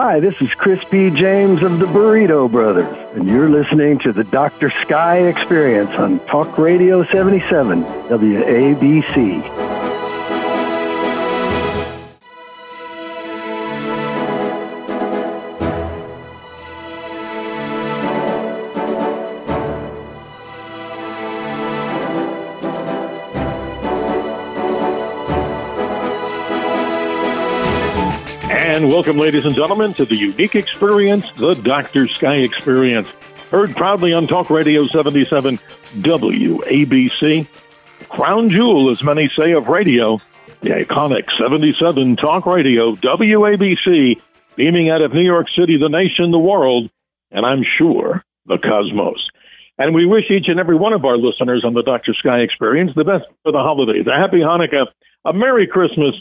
Hi, this is Chris P. James of the Burrito Brothers, and you're listening to the Dr. Sky Experience on Talk Radio 77, WABC. Welcome, ladies and gentlemen, to the unique experience, the Dr. Sky Experience. Heard proudly on Talk Radio 77 WABC. Crown jewel, as many say, of radio, the iconic 77 Talk Radio WABC, beaming out of New York City, the nation, the world, and I'm sure the cosmos. And we wish each and every one of our listeners on the Dr. Sky Experience the best for the holidays. A happy Hanukkah, a Merry Christmas,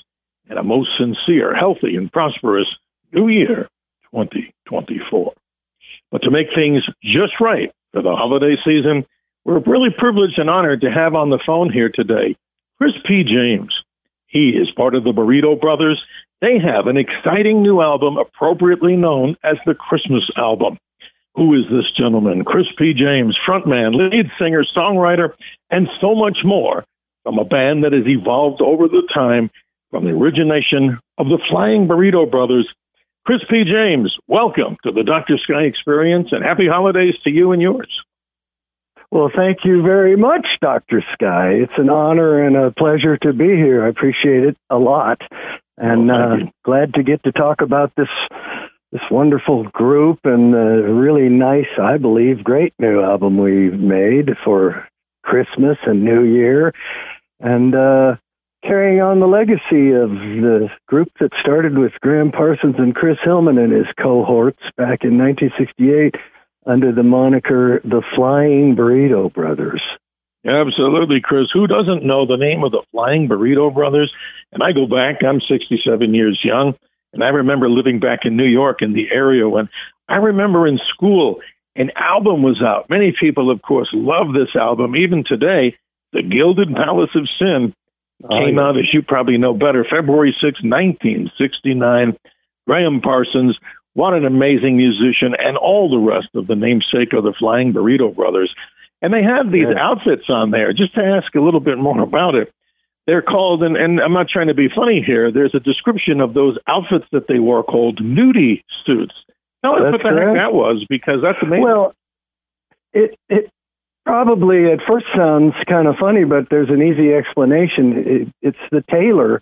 and a most sincere, healthy, and prosperous New Year 2024. But to make things just right for the holiday season, we're really privileged and honored to have on the phone here today Chris P. James. He is part of the Burrito Brothers. They have an exciting new album appropriately known as the Christmas album. Who is this gentleman? Chris P. James, frontman, lead singer, songwriter, and so much more from a band that has evolved over the time from the origination of the Flying Burrito Brothers. Chris P. James, welcome to the Dr. Sky Experience and happy holidays to you and yours. Well, thank you very much, Dr. Sky. It's an honor and a pleasure to be here. I appreciate it a lot. And well, uh, glad to get to talk about this this wonderful group and the really nice, I believe, great new album we've made for Christmas and New Year. And uh, carrying on the legacy of the group that started with Gram Parsons and Chris Hillman and his cohorts back in 1968 under the moniker the Flying Burrito Brothers. Absolutely, Chris. Who doesn't know the name of the Flying Burrito Brothers? And I go back, I'm 67 years young, and I remember living back in New York in the area when I remember in school an album was out. Many people, of course, love this album. Even today, The Gilded Palace of Sin Oh, came out, as you probably know better, February 6, 1969. Gram Parsons, what an amazing musician, and all the rest of the namesake of the Flying Burrito Brothers. And they have these Yeah. outfits on there. Just to ask a little bit more about it, they're called, and, and I'm not trying to be funny here, there's a description of those outfits that they wore called nudie suits. Tell us what the heck that was, because that's amazing. Well, it it probably at first sounds kind of funny, but there's an easy explanation. It, it's the tailor,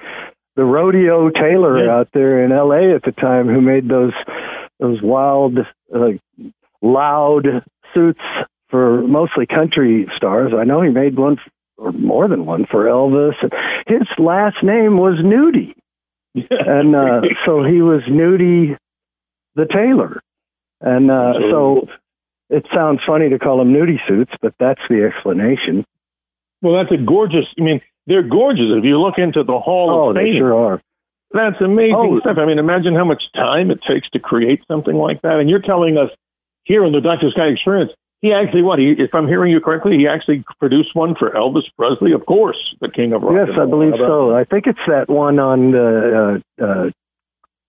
the rodeo tailor Yeah. out there in L.A. at the time, who made those those wild, uh, loud suits for mostly country stars. I know he made one or more than one for Elvis. His last name was Nudie and uh, so he was Nudie the tailor, and uh, so it sounds funny to call them nudie suits, but that's the explanation. well, that's a gorgeous, I mean, they're gorgeous. If you look into the Hall Oh, of they sure are. That's amazing Oh. stuff. I mean, imagine how much time it takes to create something like that. And you're telling us here in the Dr. Sky Experience, he actually, what, he, if I'm hearing you correctly, he actually produced one for Elvis Presley, of course, the king of rock. Yes, I believe so. I think it's that one on the uh, uh,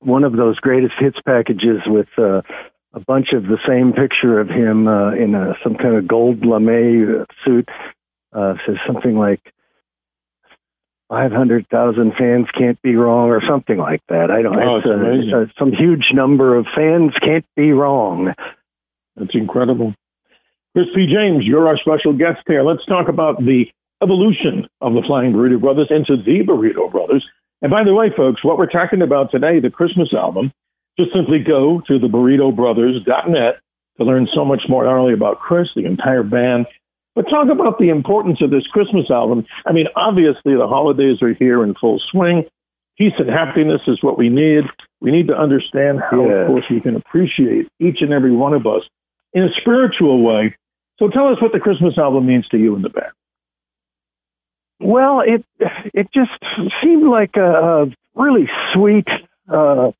one of those greatest hits packages with uh, a bunch of the same picture of him uh, in a, some kind of gold lame suit. Uh, says something like. 500,000 fans can't be wrong, or something like that. I don't Oh, it's it's amazing. some huge number of fans can't be wrong. That's incredible. Chris P. James, you're our special guest here. Let's talk about the evolution of the Flying Burrito Brothers into the Burrito Brothers. And by the way, folks, what we're talking about today, the Christmas album, just simply go to theburritobrothers.net to learn so much more, not only about Chris, the entire band, but talk about the importance of this Christmas album. I mean, obviously, the holidays are here in full swing. Peace and happiness is what we need. We need to understand how, Yeah. of course, we can appreciate each and every one of us in a spiritual way. So tell us what the Christmas album means to you and the band. Well, it it just seemed like a, a really sweet, uh,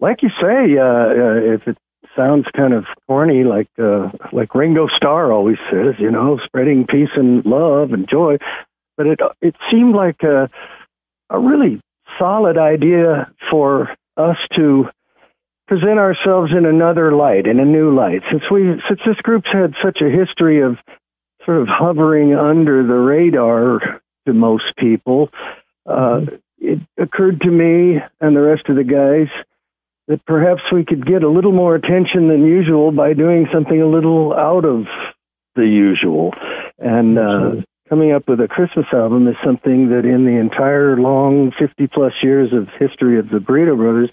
like you say, uh, uh, if it sounds kind of corny, like uh, like Ringo Starr always says, you know, spreading peace and love and joy. But it it seemed like a a really solid idea for us to present ourselves in another light, in a new light. Since we, since this group's had such a history of sort of hovering under the radar to most people, uh, it occurred to me and the rest of the guys that perhaps we could get a little more attention than usual by doing something a little out of the usual. And uh, coming up with a Christmas album is something that in the entire long 50 plus years of history of the Burrito Brothers,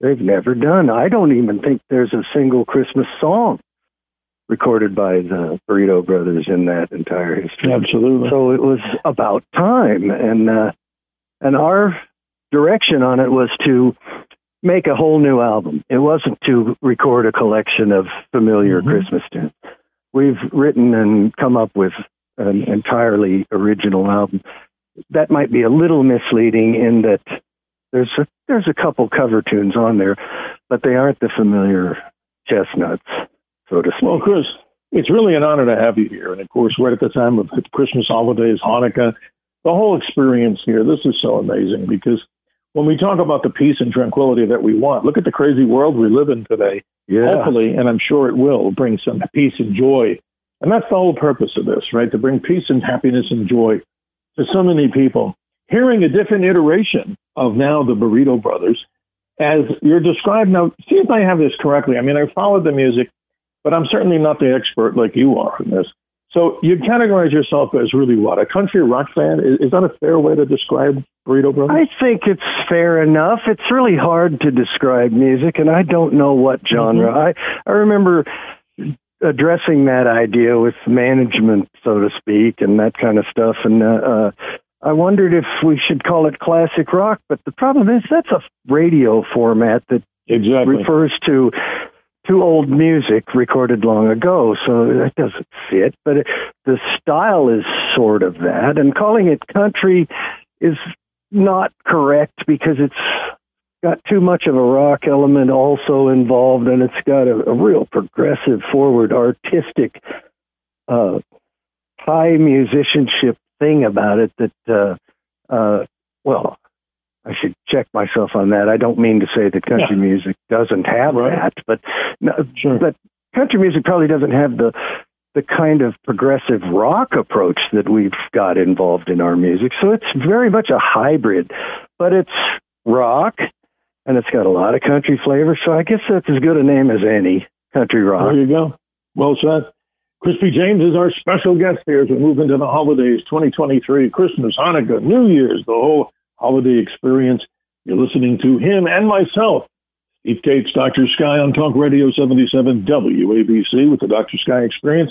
they've never done. I don't even think there's a single Christmas song recorded by the Burrito Brothers in that entire history. Absolutely. So it was about time, and uh, and our direction on it was to make a whole new album. It wasn't to record a collection of familiar mm-hmm. Christmas tunes. We've written and come up with an entirely original album. That might be a little misleading in that there's a, there's a couple cover tunes on there, but they aren't the familiar chestnuts, so to speak. Well, Chris, it's really an honor to have you here. And of course, right at the time of Christmas holidays, Hanukkah, the whole experience here, this is so amazing because when we talk about the peace and tranquility that we want, look at the crazy world we live in today. Yeah. Hopefully, and I'm sure it will, bring some peace and joy. And that's the whole purpose of this, right? To bring peace and happiness and joy to so many people. Hearing a different iteration of now the Burrito Brothers, as you're described now, see if I have this correctly. I mean, I followed the music, but I'm certainly not the expert like you are in this. So you categorize yourself as really what? A country rock fan? Is, is that a fair way to describe Burrito Brothers? I think it's fair enough. It's really hard to describe music, and I don't know what genre. Mm-hmm. I, I remember addressing that idea with management, so to speak, and that kind of stuff. And uh, uh, I wondered if we should call it classic rock, but the problem is that's a radio format that exactly. refers to to old music recorded long ago, so that doesn't fit. But it, the style is sort of that, and calling it country is not correct because it's got too much of a rock element also involved, and it's got a, a real progressive, forward, artistic, uh, high musicianship thing about it that, uh, uh, well, I should check myself on that. I don't mean to say that country yeah. music doesn't have right. that, but sure. but country music probably doesn't have the the kind of progressive rock approach that we've got involved in our music. So it's very much a hybrid, but it's rock and it's got a lot of country flavor. So I guess that's as good a name as any country rock. There you go. Well said. Chris P. James is our special guest here as we move into the holidays 2023, Christmas, Hanukkah, New Year's, the whole holiday experience. You're listening to him and myself, Steve Kates, Dr. Sky on Talk Radio 77 WABC with the Dr. Sky Experience.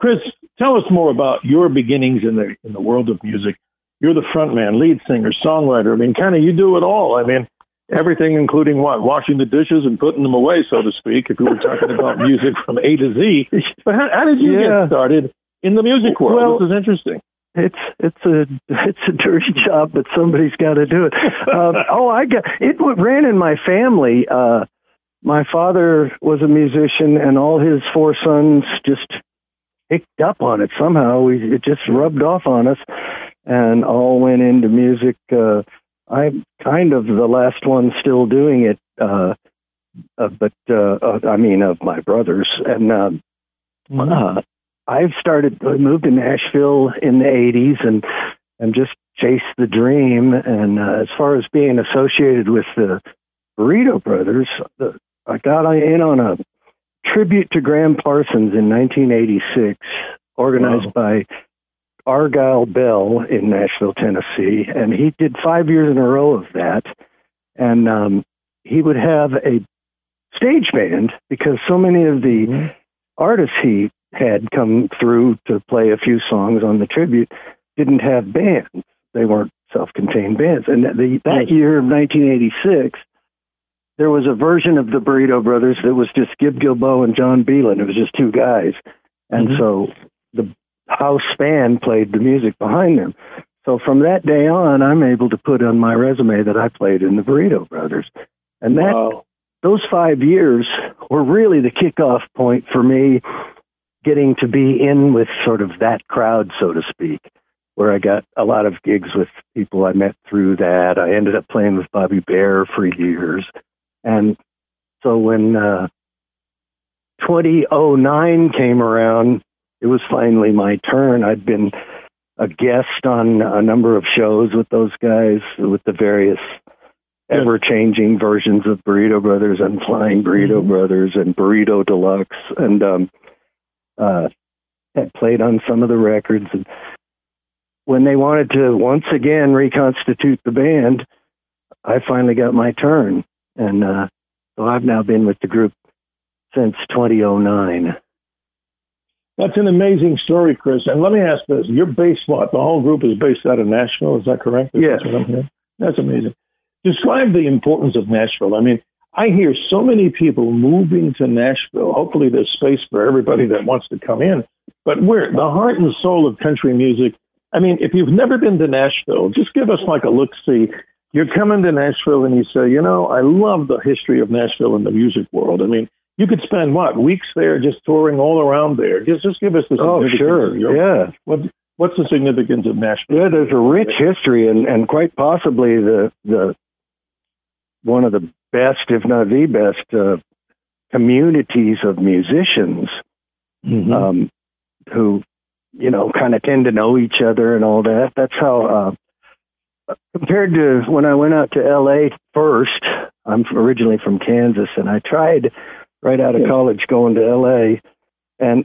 Chris, tell us more about your beginnings in the in the world of music. You're the front man, lead singer, songwriter. I mean, kind of you do it all. I mean, everything, including what washing the dishes and putting them away, so to speak. If we were talking about music from A to Z, but how, how did you yeah. get started in the music world? Well, this is interesting. It's it's a it's a dirty job, but somebody's got to do it. Um, oh, I got it. Ran in my family. Uh, my father was a musician, and all his four sons just picked up on it somehow. We it just rubbed off on us, and all went into music. Uh, I'm kind of the last one still doing it, uh, uh, but uh, uh, I mean of my brothers, and uh, mm-hmm. uh, I've started I moved to Nashville in the '80s, and and just chased the dream. And uh, as far as being associated with the Burrito Brothers, the, I got in on a tribute to Gram Parsons in 1986, organized wow. by Argyle Bell in Nashville, Tennessee, and he did five years in a row of that. And um, he would have a stage band because so many of the mm-hmm. artists he had come through to play a few songs on the tribute didn't have bands. They weren't self-contained bands. And the, that year of 1986, there was a version of the Burrito Brothers that was just Gib Guilbeau and John Beland. It was just two guys. And mm-hmm. so the house band played the music behind them. So from that day on, I'm able to put on my resume that I played in the Burrito Brothers. And that wow. those five years were really the kickoff point for me getting to be in with sort of that crowd, so to speak, where I got a lot of gigs with people I met through that. I ended up playing with Bobby Bare for years. And So when uh, 2009 came around, it was finally my turn. I'd been a guest on a number of shows with those guys, with the various ever changing versions of Burrito Brothers and Flying Burrito mm-hmm. Brothers and Burrito Deluxe, and um, uh, had played on some of the records. And when they wanted to once again reconstitute the band, I finally got my turn, and uh, so I've now been with the group since 2009. That's an amazing story, Chris. And let me ask this: You're based what? The whole group is based out of Nashville. Is that correct? Yes. That's, That's amazing. Describe the importance of Nashville. I mean, I hear so many people moving to Nashville. Hopefully, there's space for everybody that wants to come in. But we're the heart and soul of country music. I mean, if you've never been to Nashville, just give us like a look see. You're coming to Nashville and you say, you know, I love the history of Nashville in the music world. I mean, you could spend what weeks there just touring all around there. Just just give us the oh sure yeah what what's the significance of Nashville? Yeah, there's a rich history and and quite possibly the the one of the best, if not the best, uh, communities of musicians mm-hmm. um, who, you know, kind of tend to know each other and all that. That's how, uh, compared to when I went out to LA first, I'm originally from Kansas, and I tried right out of yeah. college going to LA and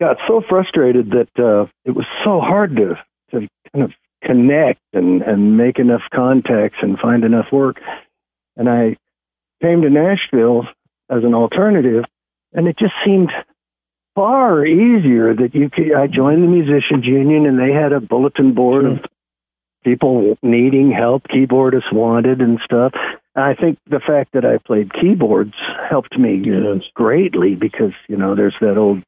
got so frustrated that uh, it was so hard to, to kind of connect and, and make enough contacts and find enough work and I came to Nashville as an alternative, and it just seemed far easier that you could. I joined the musicians union, and they had a bulletin board of people needing help, keyboardists wanted, and stuff. And I think the fact that I played keyboards helped me yes. greatly because you know there's that old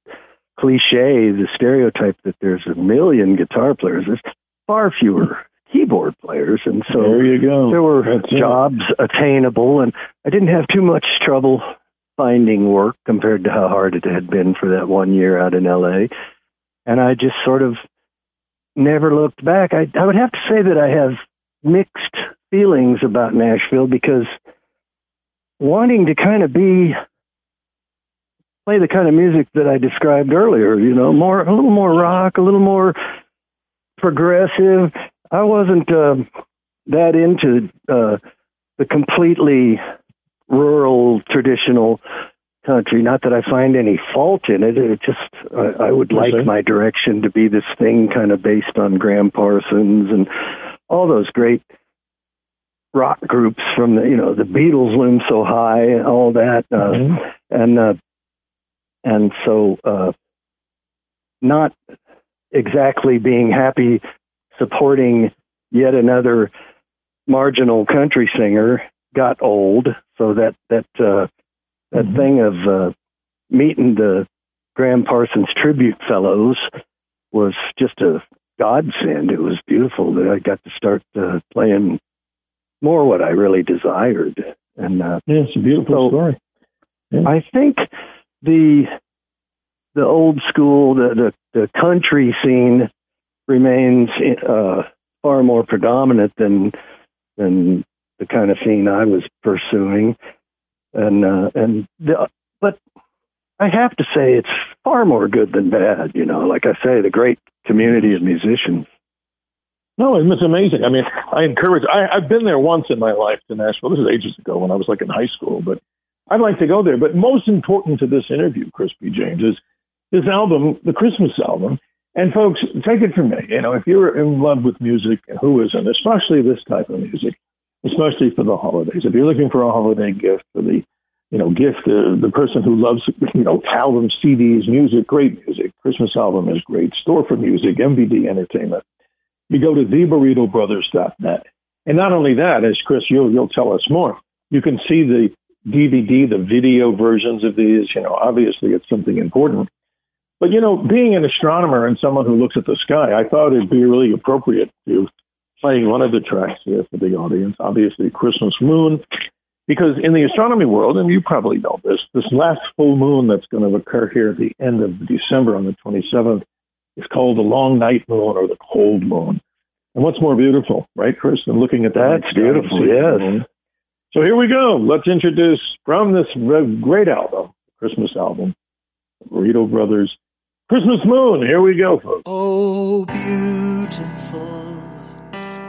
cliche, the stereotype that there's a million guitar players. There's far fewer keyboard players, and so there you go. There were That's jobs it. attainable, and I didn't have too much trouble finding work compared to how hard it had been for that one year out in L.A. And I just sort of never looked back. I, I would have to say that I have mixed feelings about Nashville because wanting to kind of be play the kind of music that I described earlier, you know, more a little more rock, a little more progressive, I wasn't uh, that into uh, the completely rural traditional country. Not that I find any fault in it. It just I, I would like my direction to be this thing kind of based on Gram Parsons and all those great rock groups from the you know the Beatles loom so high, and all that, uh, mm-hmm. and uh, and so uh, not exactly being happy supporting yet another marginal country singer got old. So that that uh, that mm-hmm. thing of uh, meeting the Gram Parsons tribute fellows was just a godsend. It was beautiful that I got to start uh, playing more what I really desired. And uh, yeah, it's a beautiful so story. Yeah. I think the the old school, the the, the country scene remains uh, far more predominant than than the kind of scene I was pursuing, and uh, and the, but I have to say it's far more good than bad. You know, like I say, the great community of musicians. No, it's amazing. I mean, I encourage. I, I've been there once in my life to Nashville. This is ages ago when I was like in high school, but I'd like to go there. But most important to this interview, Chris P. James, is this album, the Christmas album, and folks, take it from me. You know, if you're in love with music, who isn't? Especially this type of music, especially for the holidays. If you're looking for a holiday gift for the, you know, gift uh, the person who loves, you know, albums, CDs, music, great music. Christmas album is great. Store for music, MVD Entertainment. You go to theburritobrothers.net. And not only that, as Chris, you'll, you'll tell us more, you can see the DVD, the video versions of these. You know, obviously it's something important. But you know, being an astronomer and someone who looks at the sky, I thought it'd be really appropriate to playing one of the tracks here for the audience. Obviously, Christmas Moon, because in the astronomy world, and you probably know this, this last full moon that's going to occur here at the end of December on the 27th is called the long night moon or the cold moon. And what's more beautiful, right, Chris, than looking at that? That's beautiful, yes. So here we go. Let's introduce from this great album, Christmas album, Burrito Brothers, Christmas Moon. Here we go, folks. Oh, beautiful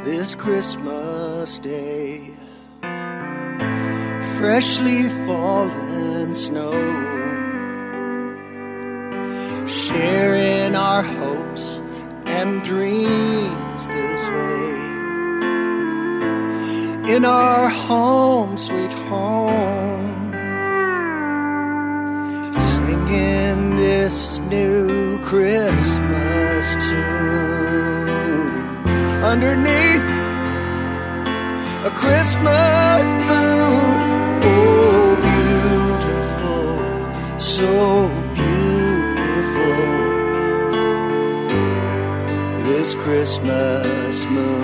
this Christmas day, freshly fallen snow, sharing our hopes and dreams this way in our home, sweet home, singing this new Christmas tune underneath a Christmas moon. Oh, beautiful, so beautiful, this Christmas moon.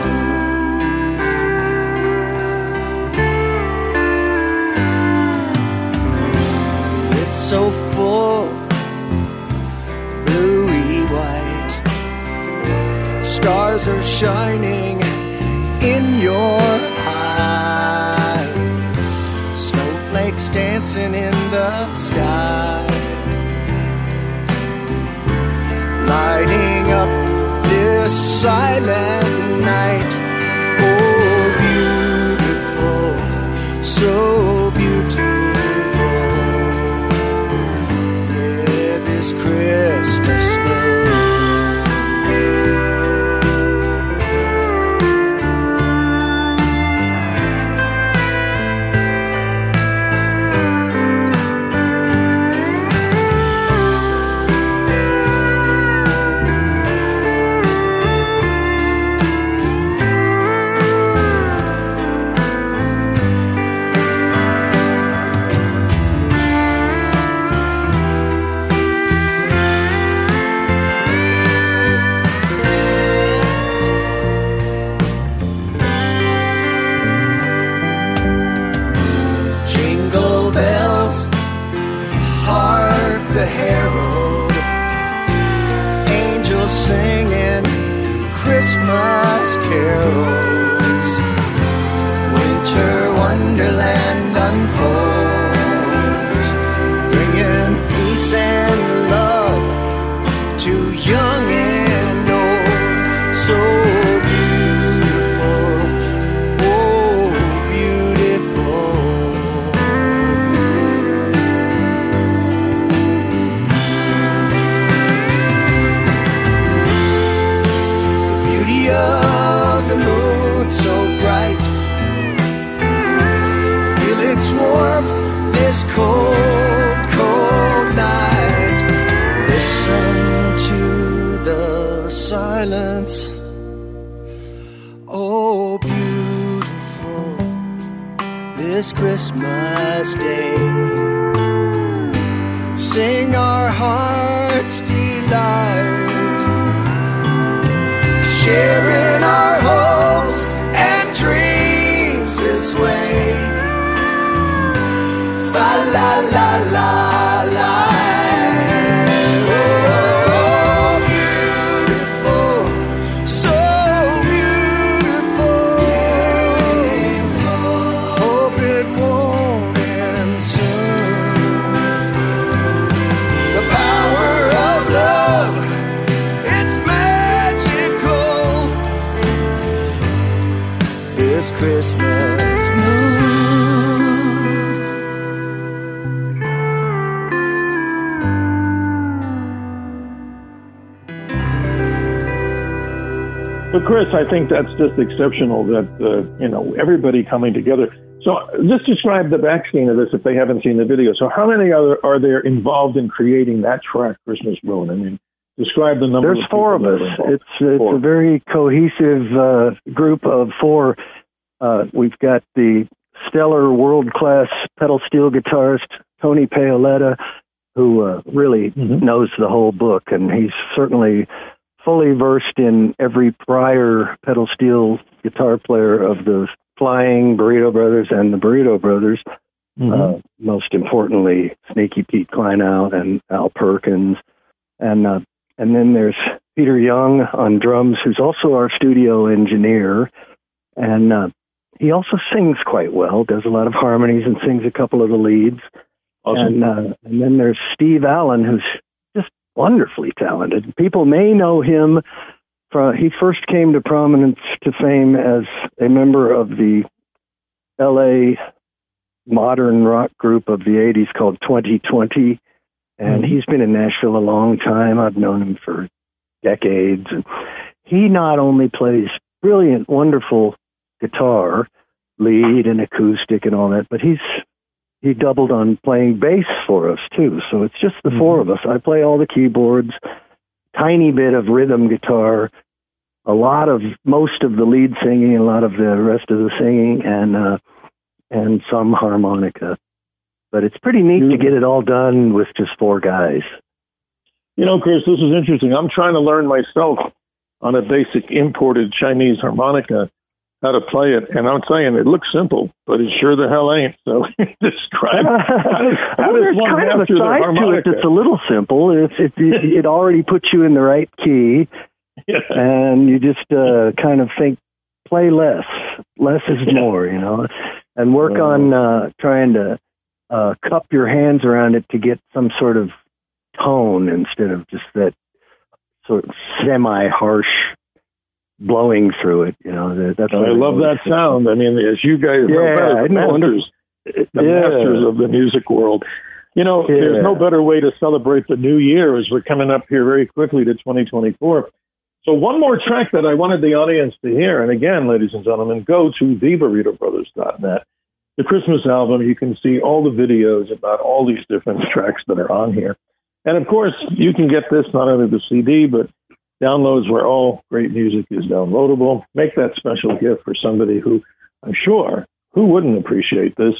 It's so full, Stars are shining in your eyes, snowflakes dancing in the sky, lighting up this silent night. Oh, beautiful, so Chris, I think that's just exceptional that uh, you know everybody coming together. So just describe the back scene of this if they haven't seen the video. So how many are are there involved in creating that track, Christmas Moon? I mean, describe the number. There's of four of us. that are involved. It's it's Four. a very cohesive uh, group of four. Uh, we've got the stellar world class pedal steel guitarist Tony Paoletta, who uh, really Mhm. knows the whole book, and he's certainly fully versed in every prior pedal steel guitar player of the Flying Burrito Brothers and the Burrito Brothers. Mhm. Uh, most importantly, Sneaky Pete Kleinow and Al Perkins, and uh, and then there's Peter Young on drums, who's also our studio engineer, and uh, he also sings quite well, does a lot of harmonies and sings a couple of the leads. Awesome. And uh, and then there's Steve Allen, who's wonderfully talented. People may know him from he first came to prominence to fame as a member of the L.A. modern rock group of the '80s called 2020, and Mhm. he's been in Nashville a long time. I've known him for decades, and he not only plays brilliant, wonderful guitar, lead and acoustic and all that, but he's he doubled on playing bass for us too. So it's just the four of us. I play all the keyboards, tiny bit of rhythm guitar, a lot of most of the lead singing, a lot of the rest of the singing, and uh, and some harmonica. But it's pretty neat to get it all done with just four guys. You know, Chris, this is interesting. I'm trying to learn myself on a basic imported Chinese harmonica how to play it, and I'm saying it looks simple, but it sure the hell ain't. So describe how does, well, there's kind of a side to it that's a little simple. It's, it, it, it already puts you in the right key. Yeah. and you just uh, kind of think play less less is more you know and work Oh. on uh, trying to uh, cup your hands around it to get some sort of tone instead of just that sort of semi harsh blowing through it you know that- that's I love that sound. I mean, as you guys know Yeah, better, the isn't it wonderful? masters, the Yeah. masters of the music world. You know, Yeah. there's no better way to celebrate the new year as we're coming up here very quickly to 2024. So one more track that I wanted the audience to hear, and again, ladies and gentlemen, go to theburritobrothers.net. The Christmas album, you can see all the videos about all these different tracks that are on here. And of course, you can get this not only the CD, but downloads where all great music is downloadable. Make that special gift for somebody who I'm sure who wouldn't appreciate this.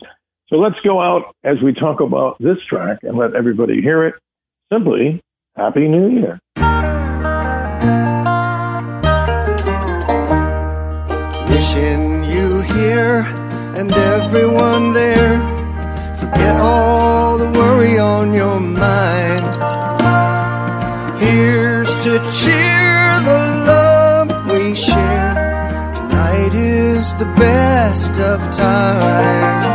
So let's go out as we talk about this track and let everybody hear it. Simply, Happy New Year. Wishing you here and everyone there. Forget all the worry on your mind. To cheer the love we share. Tonight is the best of time.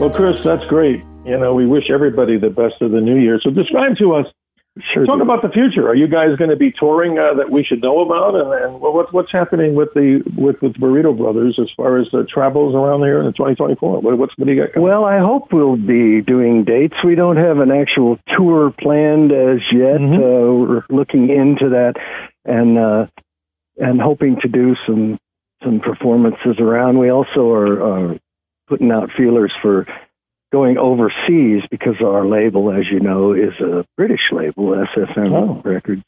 Well, Chris, that's great. You know, we wish everybody the best of the new year. So describe to us, Sure. talk do. about the future. Are you guys going to be touring uh, that we should know about? And, and what, what's happening with the with, with Burrito Brothers as far as uh, travels around here in 2024? What, what's, what do you got coming? Well, I hope we'll be doing dates. We don't have an actual tour planned as yet. Mhm. Uh, we're looking into that and uh, and hoping to do some some performances around. We also are uh, putting out feelers for going overseas because our label, as you know, is a British label, SSM Oh. Records,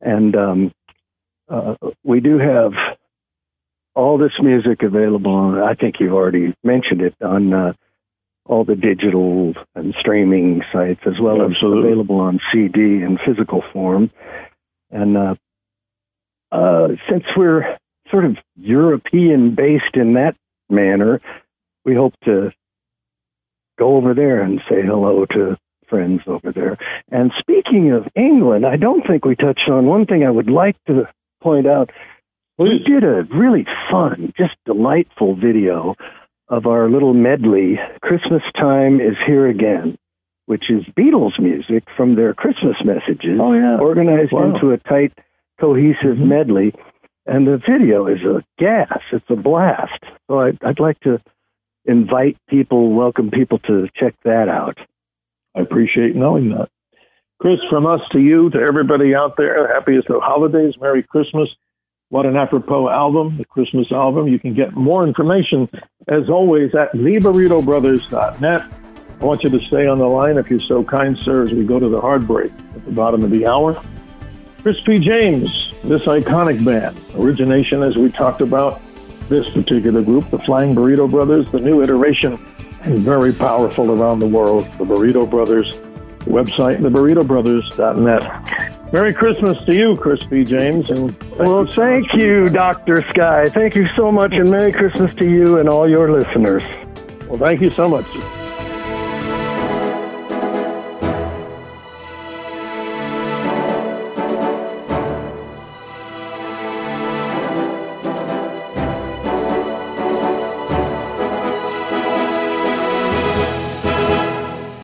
and um, uh, we do have all this music available. On, I think you've already mentioned it on uh, all the digital and streaming sites, as well Absolutely. as available on CD in physical form. And uh, uh, since we're sort of European based in that manner, we hope to go over there and say hello to friends over there. And speaking of England, I don't think we touched on one thing I would like to point out. We did a really fun, just delightful video of our little medley, Christmas Time is Here Again, which is Beatles music from their Christmas messages Oh, yeah. organized Wow. into a tight, cohesive Mhm. medley. And the video is a gas. It's a blast. So I'd, I'd like to invite people, welcome people to check that out. I appreciate knowing that. Chris, from us to you, to everybody out there, happiest of holidays, Merry Christmas. What an apropos album, the Christmas album. You can get more information, as always, at theburritobrothers.net. I want you to stay on the line, if you're so kind, sir, as we go to the hard break at the bottom of the hour. Chris P. James, this iconic band, origination, as we talked about, this particular group, the Flying Burrito Brothers, the new iteration, very powerful around the world, the Burrito Brothers website, theburritobrothers.net. Merry Christmas to you, Chris P. James. And Well, thank you, Dr. Sky. Thank you so much, and Merry Christmas to you and all your listeners. Well, thank you so much.